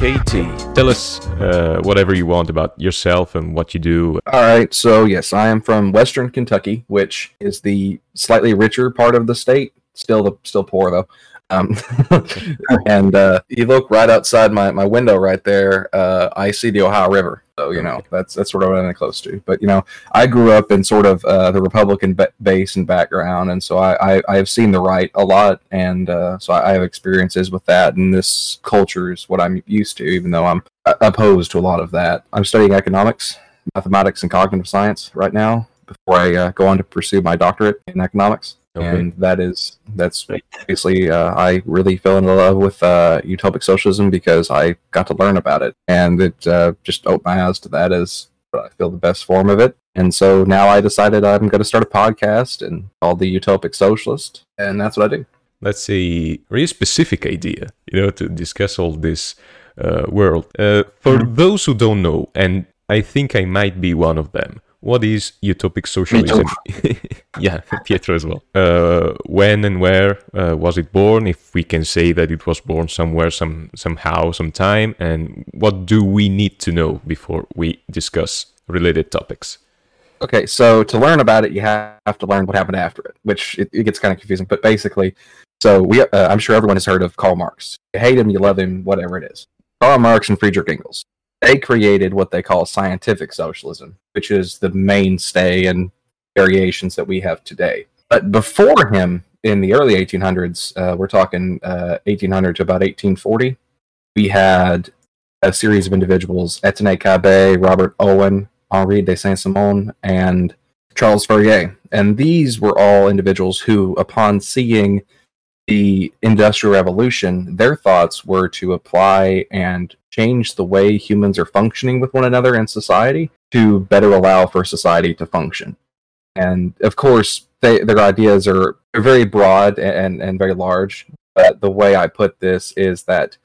Katie, tell us uh, whatever you want about yourself and what you do. All right. So, yes, I am from Western Kentucky, which is the slightly richer part of the state. Still, the still poor though. Um, and uh, you look right outside my, my window right there. Uh, I see the Ohio River. So you know that's that's sort of what I'm close to. But you know, I grew up in sort of uh, the Republican ba- base and background, and so I, I, I have seen the right a lot, and uh, so I, I have experiences with that. And this culture is what I'm used to, even though I'm opposed to a lot of that. I'm studying economics, mathematics, and cognitive science right now before I uh, go on to pursue my doctorate in economics. Okay. And that is that's basically uh, I really fell in love with uh, utopic socialism because I got to learn about it, and it uh, just opened my eyes to that as I feel the best form of it. And so now I decided I'm going to start a podcast and called the Utopic Socialist, and that's what I do. That's a very specific idea, you know, to discuss all this uh, world. Uh, for mm-hmm. those who don't know, and I think I might be one of them what is utopic socialism? yeah, Pietro as well. Uh, when and where uh, was it born? If we can say that it was born somewhere, some somehow, sometime, and what do we need to know before we discuss related topics? Okay, so to learn about it, you have to learn what happened after it, which it, it gets kind of confusing. But basically, so we, uh, I'm sure everyone has heard of Karl Marx. You hate him, you love him, whatever it is. Karl Marx and Friedrich Engels they created what they call scientific socialism, which is the mainstay and variations that we have today. But before him, in the early 1800s, uh, we're talking uh, 1800 to about 1840, we had a series of individuals: Etienne Cabet, Robert Owen, Henri de Saint-Simon, and Charles Fourier. And these were all individuals who, upon seeing the Industrial Revolution, their thoughts were to apply and change the way humans are functioning with one another in society to better allow for society to function. And of course, they, their ideas are very broad and, and very large. But the way I put this is that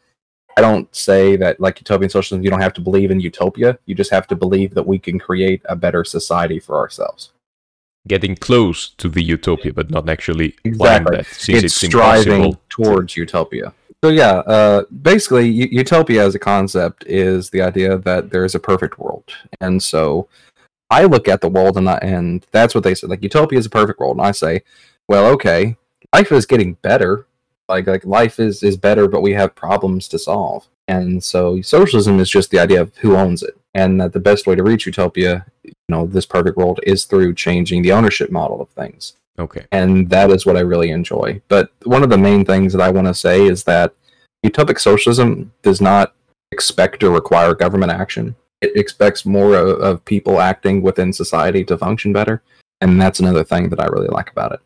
I don't say that, like utopian socialism, you don't have to believe in utopia. You just have to believe that we can create a better society for ourselves getting close to the utopia, but not actually exactly. that, since it's, it's striving towards utopia. So yeah, uh, basically, u- utopia as a concept is the idea that there is a perfect world, and so I look at the world and I, and that's what they said. Like utopia is a perfect world, and I say, well, okay, life is getting better. Like like life is is better, but we have problems to solve. And so socialism is just the idea of who owns it, and that the best way to reach utopia know this perfect world is through changing the ownership model of things. Okay. And that is what i really enjoy. But one of the main things that i want to say is that utopic socialism does not expect or require government action. It expects more of, of people acting within society to function better and that's another thing that i really like about it.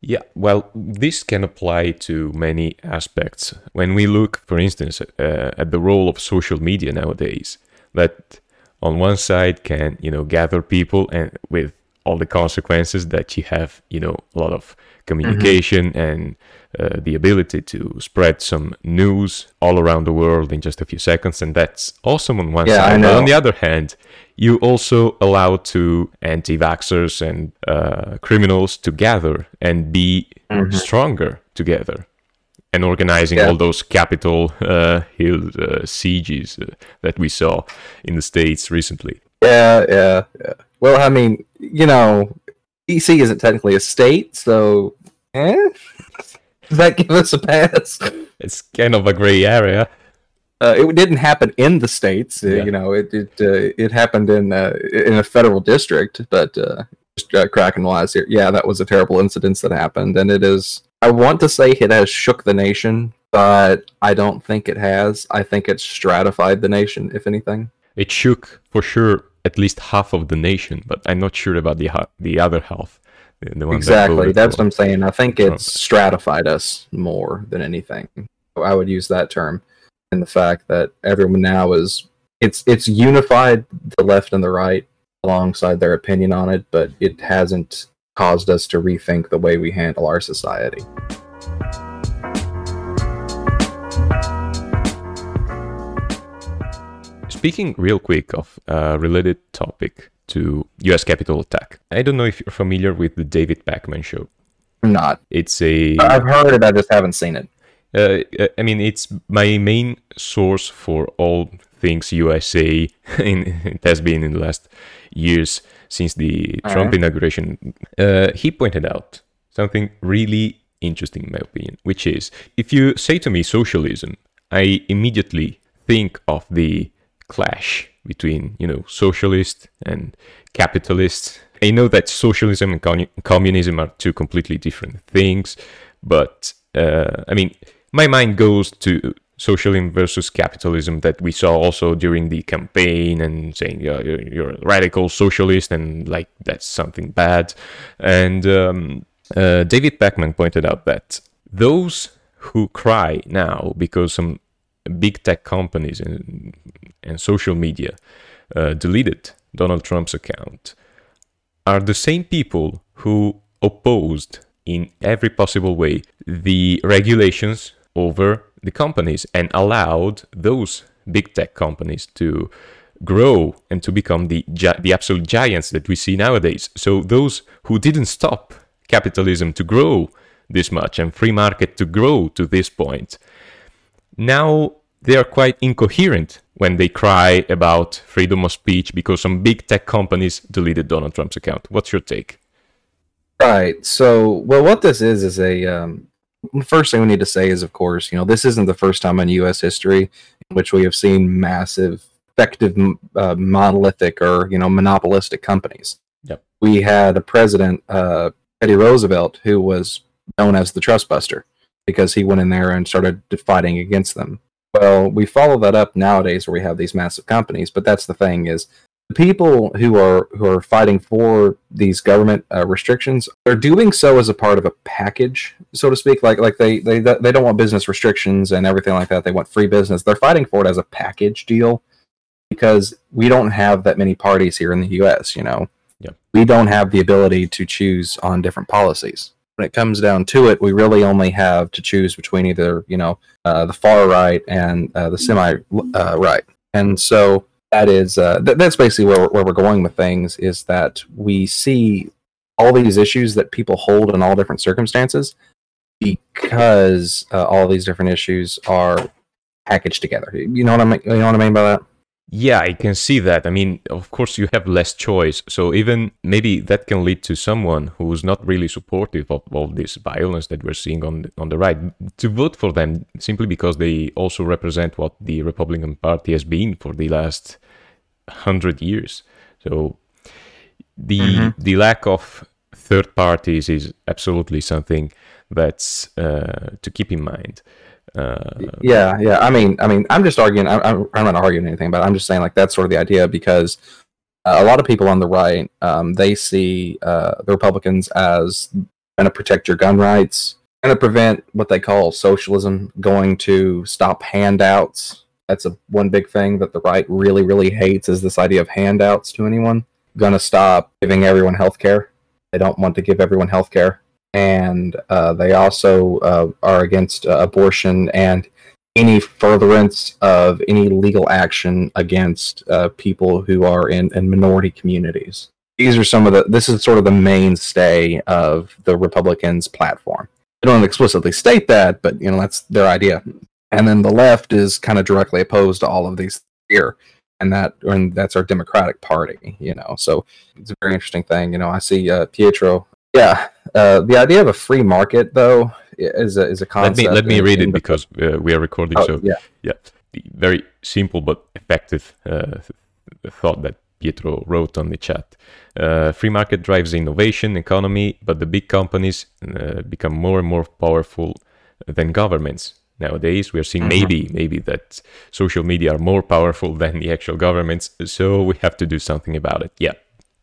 Yeah, well, this can apply to many aspects. When we look, for instance, uh, at the role of social media nowadays, that on one side can you know gather people and with all the consequences that you have you know a lot of communication mm-hmm. and uh, the ability to spread some news all around the world in just a few seconds and that's awesome on one yeah, side but on the other hand you also allow to anti-vaxxers and uh, criminals to gather and be mm-hmm. stronger together and organizing yeah. all those Capitol uh, Hill uh, sieges uh, that we saw in the states recently. Yeah, yeah, yeah. Well, I mean, you know, DC isn't technically a state, so eh? does that give us a pass? It's kind of a gray area. Uh, it didn't happen in the states, uh, yeah. you know. It it uh, it happened in in a federal district, but just cracking wise here, yeah, that was a terrible incident that happened, and it is I want to say it has shook the nation, but I don't think it has. I think it's stratified the nation, if anything. It shook for sure at least half of the nation, but I'm not sure about the the other half. The, the exactly, that that's what I'm saying. I think it's stratified us more than anything. I would use that term, and the fact that everyone now is it's it's unified the left and the right alongside their opinion on it, but it hasn't caused us to rethink the way we handle our society. Speaking real quick of a related topic to US Capitol attack, I don't know if you're familiar with the David Pakman show. I'm not. It's a. I've heard it, I just haven't seen it. Uh, I mean, it's my main source for all things USA. In, it has been in the last years since the All Trump right. inauguration. Uh, he pointed out something really interesting, in my opinion, which is if you say to me socialism, I immediately think of the clash between you know socialists and capitalists. I know that socialism and commu- communism are two completely different things, but uh, I mean, my mind goes to socialism versus capitalism that we saw also during the campaign and saying you're, you're a radical socialist and like that's something bad. And um, uh, David Pakman pointed out that those who cry now because some big tech companies and, and social media uh, deleted Donald Trump's account are the same people who opposed in every possible way the regulations over the companies and allowed those big tech companies to grow and to become the the absolute giants that we see nowadays. So those who didn't stop capitalism to grow this much and free market to grow to this point now they are quite incoherent when they cry about freedom of speech because some big tech companies deleted Donald Trump's account. What's your take? Right. So, well, what this is is a um, the first thing we need to say is, of course, you know, this isn't the first time in U.S. history in which we have seen massive, effective, uh, monolithic or you know monopolistic companies. Yep. We had a president, uh, Teddy Roosevelt, who was known as the Trust Buster because he went in there and started fighting against them. Well, we follow that up nowadays where we have these massive companies, but that's the thing is the people who are who are fighting for these government uh, restrictions they're doing so as a part of a package so to speak. Like like they they they don't want business restrictions and everything like that. They want free business. They're fighting for it as a package deal because we don't have that many parties here in the US you know? Yep. we don't have the ability to choose on different policies. When it comes down to it we really only have to choose between either you know uh, the far right and uh, the semi uh, right. And so that is uh, th- that's basically where, where we're going with things is that we see all these issues that people hold in all different circumstances because uh, all these different issues are packaged together. You know what I mean? You know what I mean by that? Yeah, I can see that. I mean, of course, you have less choice. So even maybe that can lead to someone who's not really supportive of all this violence that we're seeing on the, on the right to vote for them simply because they also represent what the Republican Party has been for the last hundred years. So the Mhm. the lack of third parties is absolutely something that's uh, to keep in mind. Uh, yeah, yeah. I mean, I mean, I'm just arguing. I'm, I'm, not arguing anything, but I'm just saying like that's sort of the idea because a lot of people on the right um, they see uh, the Republicans as to protect your gun rights, to prevent what they call socialism, going to stop handouts. That's a one big thing that the right really, really hates is this idea of handouts to anyone. Going to stop giving everyone health care. They don't want to give everyone health care and uh, they also uh, are against uh, abortion and any furtherance of any legal action against uh, people who are in, in minority communities. These are some of the. This is sort of the mainstay of the Republicans' platform. They don't explicitly state that, but you know that's their idea. And then the left is kind of directly opposed to all of these here, and that and that's our Democratic Party. You know, so it's a very interesting thing. You know, I see uh, Pietro yeah, uh, the idea of a free market, though, is a is a concept. let concept. me let me in- read in it the- because uh, we are recording. Oh, so yeah, yeah, the very simple but effective uh, thought that Pietro wrote on the chat. Uh, free market drives innovation economy, but the big companies uh, become more and more powerful than governments. Nowadays, we are seeing Mhm. maybe maybe that social media are more powerful than the actual governments. So we have to do something about it. Yeah,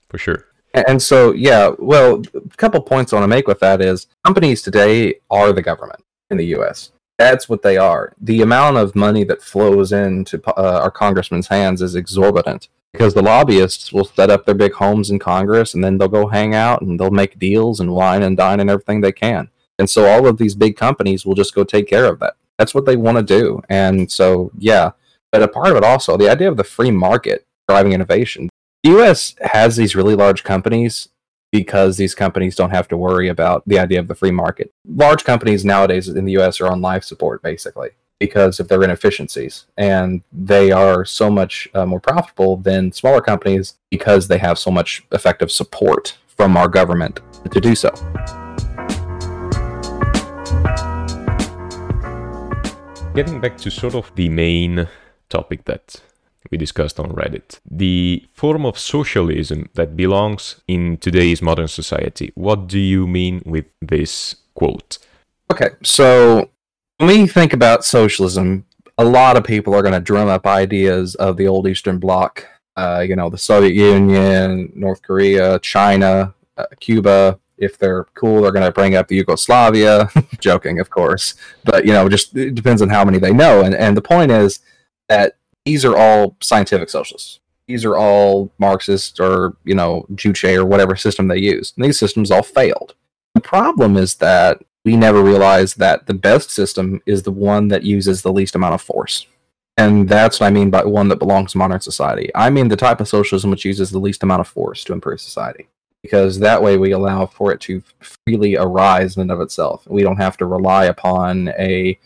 for sure. And so yeah, well, a couple points I want to make with that is companies today are the government in the U.S. That's what they are. The amount of money that flows into uh, our congressmen's hands is exorbitant because the lobbyists will set up their big homes in Congress and then they'll go hang out and they'll make deals and wine and dine and everything they can. And so all of these big companies will just go take care of that. That's what they want to do. And so, yeah. But a part of it also, the idea of the free market driving innovation. The US has these really large companies because these companies don't have to worry about the idea of the free market. Large companies nowadays in the US are on life support, basically, because of their inefficiencies. And they are so much uh, more profitable than smaller companies because they have so much effective support from our government to do so. Getting back to sort of the main topic that we discussed on Reddit. The form of socialism that belongs in today's modern society. What do you mean with this quote? Okay, so when we think about socialism, a lot of people are going to drum up ideas of the old Eastern Bloc, uh, you know, the Soviet Union, North Korea, China, uh, Cuba. If they're cool, they're going to bring up the Yugoslavia. Joking, of course, but you know, just it depends on how many they know. And and the point is that these are all scientific socialists. These are all Marxist or, you know, Juche or whatever system they use. And these systems all failed. The problem is that we never realized that the best system is the one that uses the least amount of force. And that's what I mean by one that belongs to modern society. I mean the type of socialism which uses the least amount of force to improve society. Because that way we allow for it to freely arise in and of itself. We don't have to rely upon a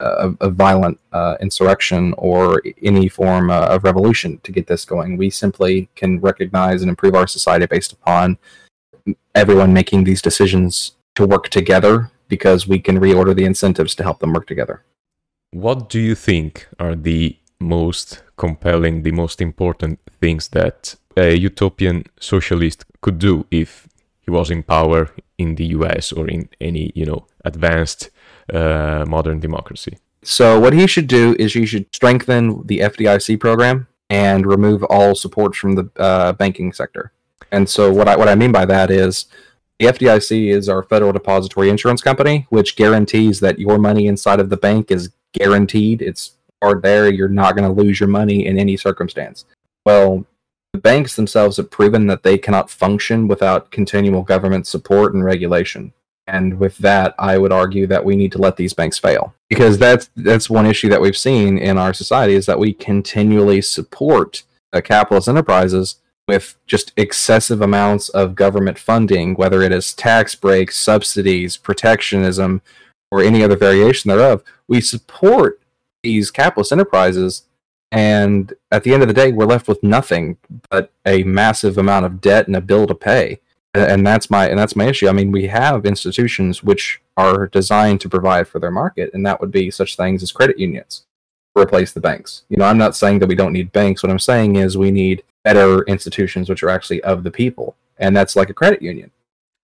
a, a violent uh, insurrection or any form uh, of revolution to get this going. We simply can recognize and improve our society based upon everyone making these decisions to work together because we can reorder the incentives to help them work together. What do you think are the most compelling, the most important things that a utopian socialist could do if he was in power in the US or in any, you know, advanced uh, modern democracy. So what he should do is he should strengthen the FDIC program and remove all support from the uh, banking sector. And so what I what I mean by that is the FDIC is our Federal Depository Insurance Company, which guarantees that your money inside of the bank is guaranteed. It's hard there. You're not going to lose your money in any circumstance. Well, the banks themselves have proven that they cannot function without continual government support and regulation. And with that, I would argue that we need to let these banks fail because that's that's one issue that we've seen in our society is that we continually support uh, capitalist enterprises with just excessive amounts of government funding, whether it is tax breaks, subsidies, protectionism, or any other variation thereof. We support these capitalist enterprises, and at the end of the day, we're left with nothing but a massive amount of debt and a bill to pay and that's my and that's my issue. I mean, we have institutions which are designed to provide for their market, and that would be such things as credit unions replace the banks. You know, I'm not saying that we don't need banks. What I'm saying is we need better institutions which are actually of the people, and that's like a credit union.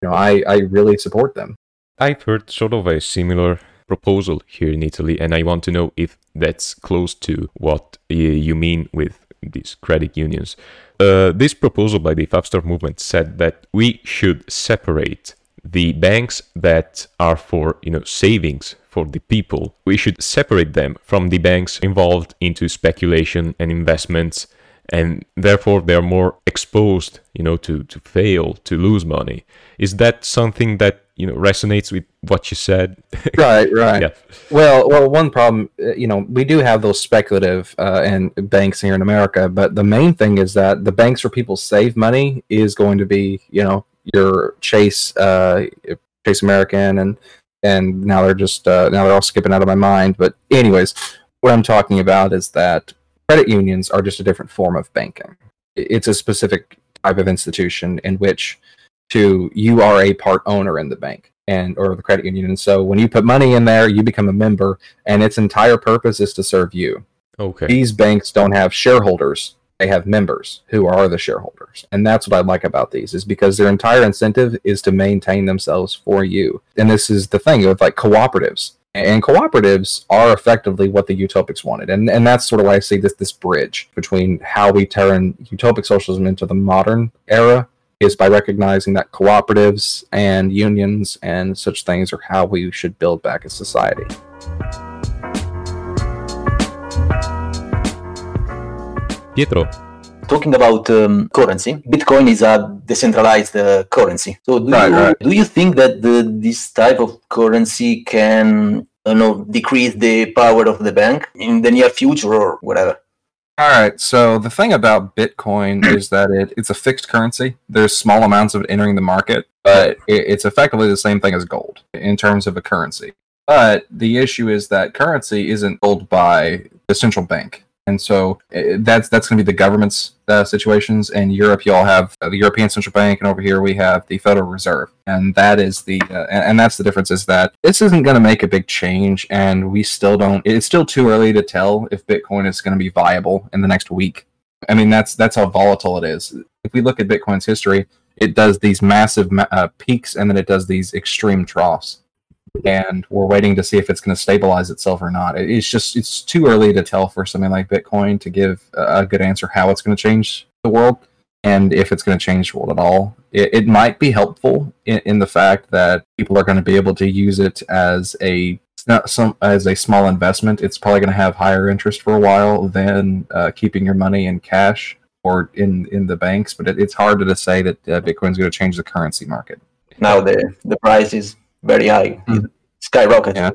You know, I I really support them. I've heard sort of a similar proposal here in Italy, and I want to know if that's close to what you mean with these credit unions. Uh, this proposal by the Five Star Movement said that we should separate the banks that are for you know savings for the people. We should separate them from the banks involved into speculation and investments and therefore they're more exposed you know to to fail to lose money is that something that you know resonates with what you said right right yeah. well well one problem uh, you know we do have those speculative uh, and banks here in america but the main thing is that the banks where people save money is going to be you know your chase uh chase american and and now they're just uh, now they're all skipping out of my mind but anyways what i'm talking about is that credit unions are just a different form of banking. It's a specific type of institution in which to you are a part owner in the bank and or the credit union. And so when you put money in there, you become a member and its entire purpose is to serve you. Okay. These banks don't have shareholders. They have members who are the shareholders. And that's what I like about these is because their entire incentive is to maintain themselves for you. And this is the thing with like cooperatives and cooperatives are effectively what the utopics wanted and and that's sort of why i see this this bridge between how we turn utopic socialism into the modern era is by recognizing that cooperatives and unions and such things are how we should build back a society pietro talking about um, currency, Bitcoin is a decentralized uh, currency. So, do, right, you, right. do you think that the, this type of currency can, you know, decrease the power of the bank in the near future or whatever? All right. So the thing about Bitcoin is that it, it's a fixed currency. There's small amounts of it entering the market, but it, it's effectively the same thing as gold in terms of a currency. But the issue is that currency isn't held by the central bank. And so uh, that's that's going to be the government's uh, situations. In Europe, you all have uh, the European Central Bank, and over here we have the Federal Reserve, and that is the uh, and, and, that's the difference. Is that this isn't going to make a big change, and we still don't. It's still too early to tell if Bitcoin is going to be viable in the next week. I mean, that's that's how volatile it is. If we look at Bitcoin's history, it does these massive uh, peaks, and then it does these extreme troughs and we're waiting to see if it's going to stabilize itself or not. It's just it's too early to tell for something like Bitcoin to give a good answer how it's going to change the world and if it's going to change the world at all. It, it might be helpful in, in, the fact that people are going to be able to use it as a some as a small investment. It's probably going to have higher interest for a while than uh, keeping your money in cash or in in the banks. But it, it's hard to say that uh, Bitcoin's going to change the currency market. Now the the price is very high, mm. skyrocket. Yeah.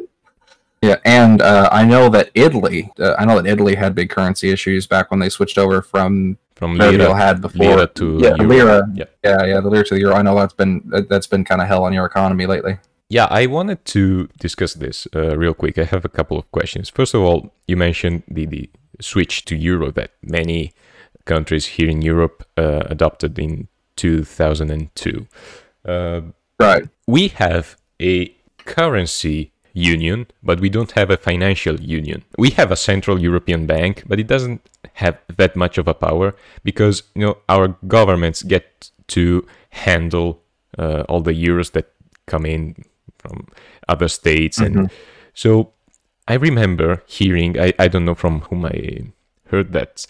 Yeah, and uh, I know that Italy, uh, I know that Italy had big currency issues back when they switched over from from lira had before lira to yeah, euro. lira. Yeah. yeah, yeah, the lira to the euro. I know that's been that's been kind of hell on your economy lately. Yeah, I wanted to discuss this uh, real quick. I have a couple of questions. First of all, you mentioned the the switch to euro that many countries here in Europe uh, adopted in 2002. Uh, right. We have a currency union, but we don't have a financial union. We have a central European bank, but it doesn't have that much of a power because you know our governments get to handle uh, all the euros that come in from other states, mm-hmm. and so I remember hearing I, I don't know from whom I heard that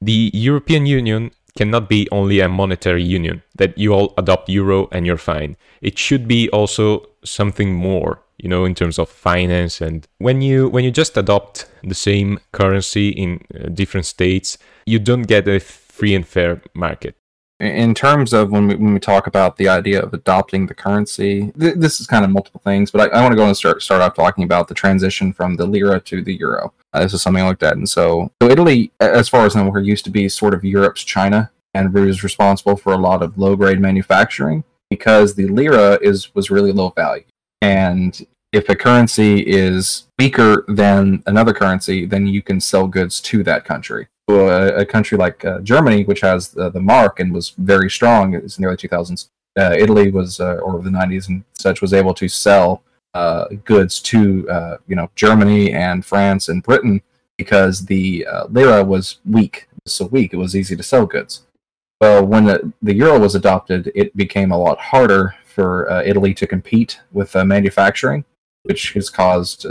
the European Union cannot be only a monetary union that you all adopt euro and you're fine. It should be also something more, you know, in terms of finance and when you when you just adopt the same currency in uh, different states, you don't get a free and fair market in terms of when we, when we talk about the idea of adopting the currency, th- this is kind of multiple things, but I, I want to go and start start off talking about the transition from the lira to the euro. Uh, this is something I looked at, and so so Italy, as far as I know, used to be sort of Europe's China, and was responsible for a lot of low grade manufacturing because the lira is was really low value, and if a currency is weaker than another currency, then you can sell goods to that country. A, a country like uh, Germany, which has the, the mark and was very strong in the early 2000s, uh, Italy was, uh, or the 90s and such, was able to sell uh, goods to uh, you know Germany and France and Britain because the uh, lira was weak, so weak it was easy to sell goods. Well, when the, the euro was adopted, it became a lot harder for Italy to compete with manufacturing, which has caused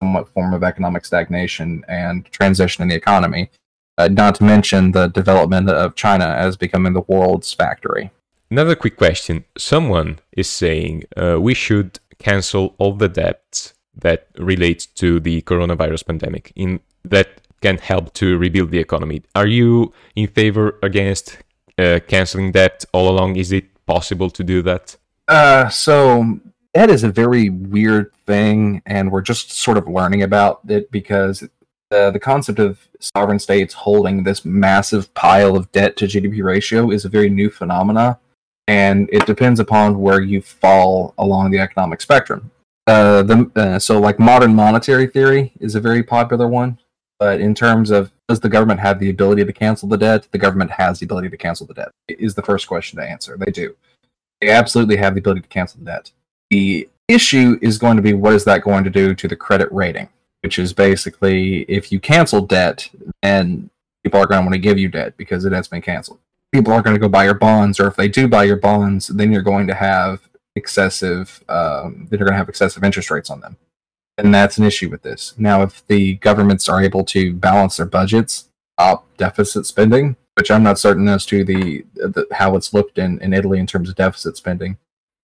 somewhat form of economic stagnation and transition in the economy. Uh, not to mention the development of China as becoming the world's factory. Another quick question. Someone is saying uh, we should cancel all the debts that relate to the coronavirus pandemic in that can help to rebuild the economy. Are you in favor against uh, canceling debt all along? Is it possible to do that? Uh, so that is a very weird thing, and we're just sort of learning about it because the the concept of sovereign states holding this massive pile of debt to GDP ratio is a very new phenomena, and it depends upon where you fall along the economic spectrum. Uh, the, uh, so, like modern monetary theory is a very popular one, but in terms of does the government have the ability to cancel the debt? The government has the ability to cancel the debt. Is the first question to answer. They do. They absolutely have the ability to cancel the debt. The issue is going to be what is that going to do to the credit rating? which is basically if you cancel debt, then people are going to want to give you debt because it has been canceled. People aren't going to go buy your bonds, or if they do buy your bonds, then you're going to have excessive. Um, then you're going to have excessive interest rates on them, and that's an issue with this. Now, if the governments are able to balance their budgets, up deficit spending, which I'm not certain as to the, the how it's looked in in Italy in terms of deficit spending.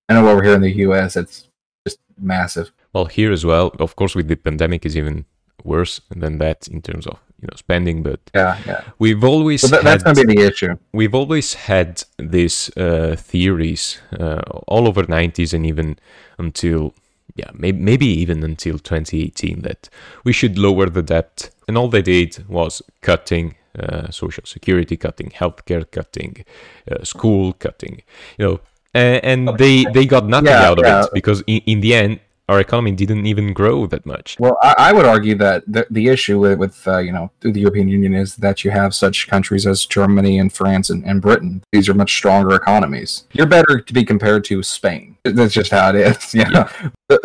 I know over here in the U.S. it's just massive. Well, here as well, of course, with the pandemic is even worse than that in terms of you know spending. But yeah, yeah, we've always so that, that's going to be the issue. We've always had these uh, theories uh, all over '90s and even until yeah, maybe, maybe even until 2018 that we should lower the debt. And all they did was cutting uh, social security, cutting healthcare, cutting uh, school, cutting, you know, and, and they they got nothing yeah, out of it because in, in the end our economy didn't even grow that much. Well, I, I would argue that the, the issue with, with uh, you know the European Union is that you have such countries as Germany and France and, and Britain. These are much stronger economies. You're better to be compared to Spain. That's just how it is. Yeah.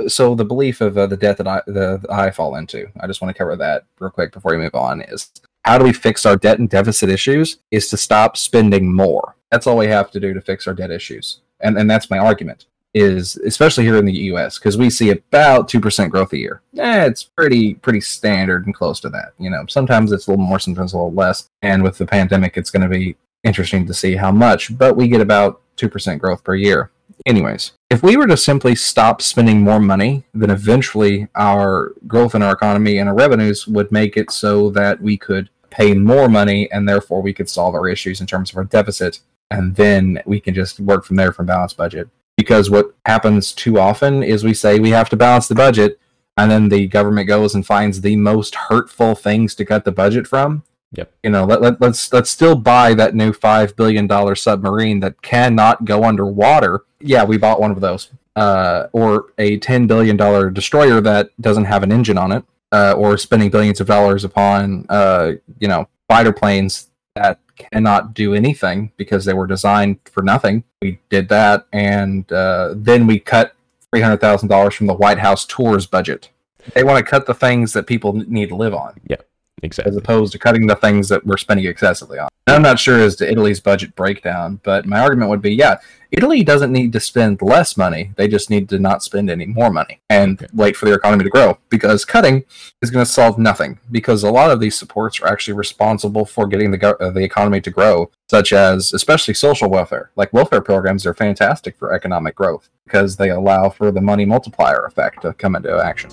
so the belief of uh, the debt that I the, the I fall into, I just want to cover that real quick before we move on. Is how do we fix our debt and deficit issues? Is to stop spending more. That's all we have to do to fix our debt issues. And and that's my argument is especially here in the U.S. because we see about two percent growth a year. Eh, it's pretty pretty standard and close to that. You know, sometimes it's a little more, sometimes a little less. And with the pandemic, it's going to be interesting to see how much. But we get about two percent growth per year. Anyways, if we were to simply stop spending more money, then eventually our growth in our economy and our revenues would make it so that we could pay more money and therefore we could solve our issues in terms of our deficit and then we can just work from there from balanced budget because what happens too often is we say we have to balance the budget and then the government goes and finds the most hurtful things to cut the budget from. Yep. You know let, let, let's let's still buy that new five billion dollar submarine that cannot go underwater. Yeah we bought one of those uh, or a $10 billion destroyer that doesn't have an engine on it uh, or spending billions of dollars upon uh, you know fighter planes that cannot do anything because they were designed for nothing. We did that, and uh, then we cut three hundred thousand dollars from the White House tours budget. They want to cut the things that people need to live on. Yeah. Exactly. As opposed to cutting the things that we're spending excessively on. And I'm not sure as to Italy's budget breakdown, but my argument would be yeah, Italy doesn't need to spend less money. They just need to not spend any more money and okay. wait for their economy to grow because cutting is going to solve nothing because a lot of these supports are actually responsible for getting the, uh, the economy to grow, such as especially social welfare. Like welfare programs are fantastic for economic growth because they allow for the money multiplier effect to come into action.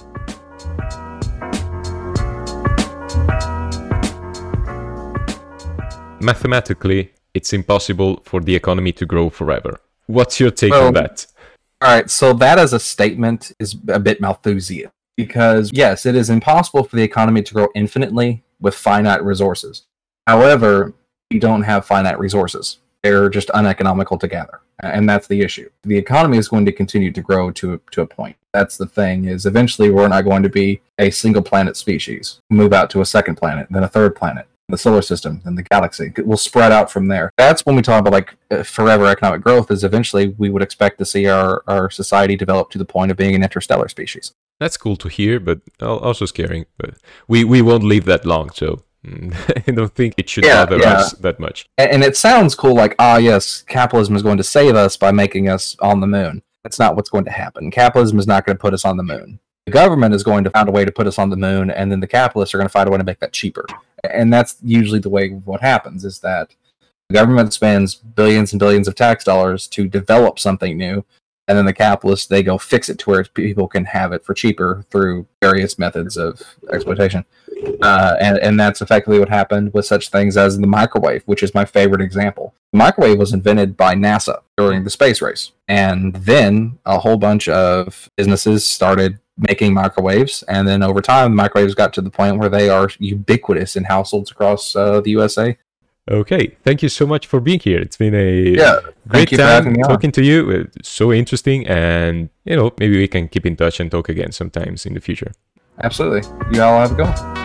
Mathematically, it's impossible for the economy to grow forever. What's your take on that? All right, so that as a statement is a bit Malthusian because yes, it is impossible for the economy to grow infinitely with finite resources. However, we don't have finite resources. They're just uneconomical to gather. And that's the issue. The economy is going to continue to grow to to a point. That's the thing is eventually we're not going to be a single planet species. Move out to a second planet, then a third planet the solar system and the galaxy. We'll spread out from there. That's when we talk about like uh, forever economic growth. Is eventually we would expect to see our our society develop to the point of being an interstellar species. That's cool to hear, but also scary. But we we won't live that long, so I don't think it should yeah, bother yeah. us that much. And, it sounds cool, like ah yes, capitalism is going to save us by making us on the moon. That's not what's going to happen. Capitalism is not going to put us on the moon. The government is going to find a way to put us on the moon, and then the capitalists are going to find a way to make that cheaper and that's usually the way what happens is that the government spends billions and billions of tax dollars to develop something new and then the capitalists they go fix it to where people can have it for cheaper through various methods of exploitation. Uh, and, and that's effectively what happened with such things as the microwave which is my favorite example. The microwave was invented by nasa during the space race and then a whole bunch of businesses started making microwaves, and then over time, the microwaves got to the point where they are ubiquitous in households across uh, the USA. Okay, thank you so much for being here. It's been a yeah, great time talking to you. It's so interesting, and you know maybe we can keep in touch and talk again sometimes in the future. Absolutely. You all have a go.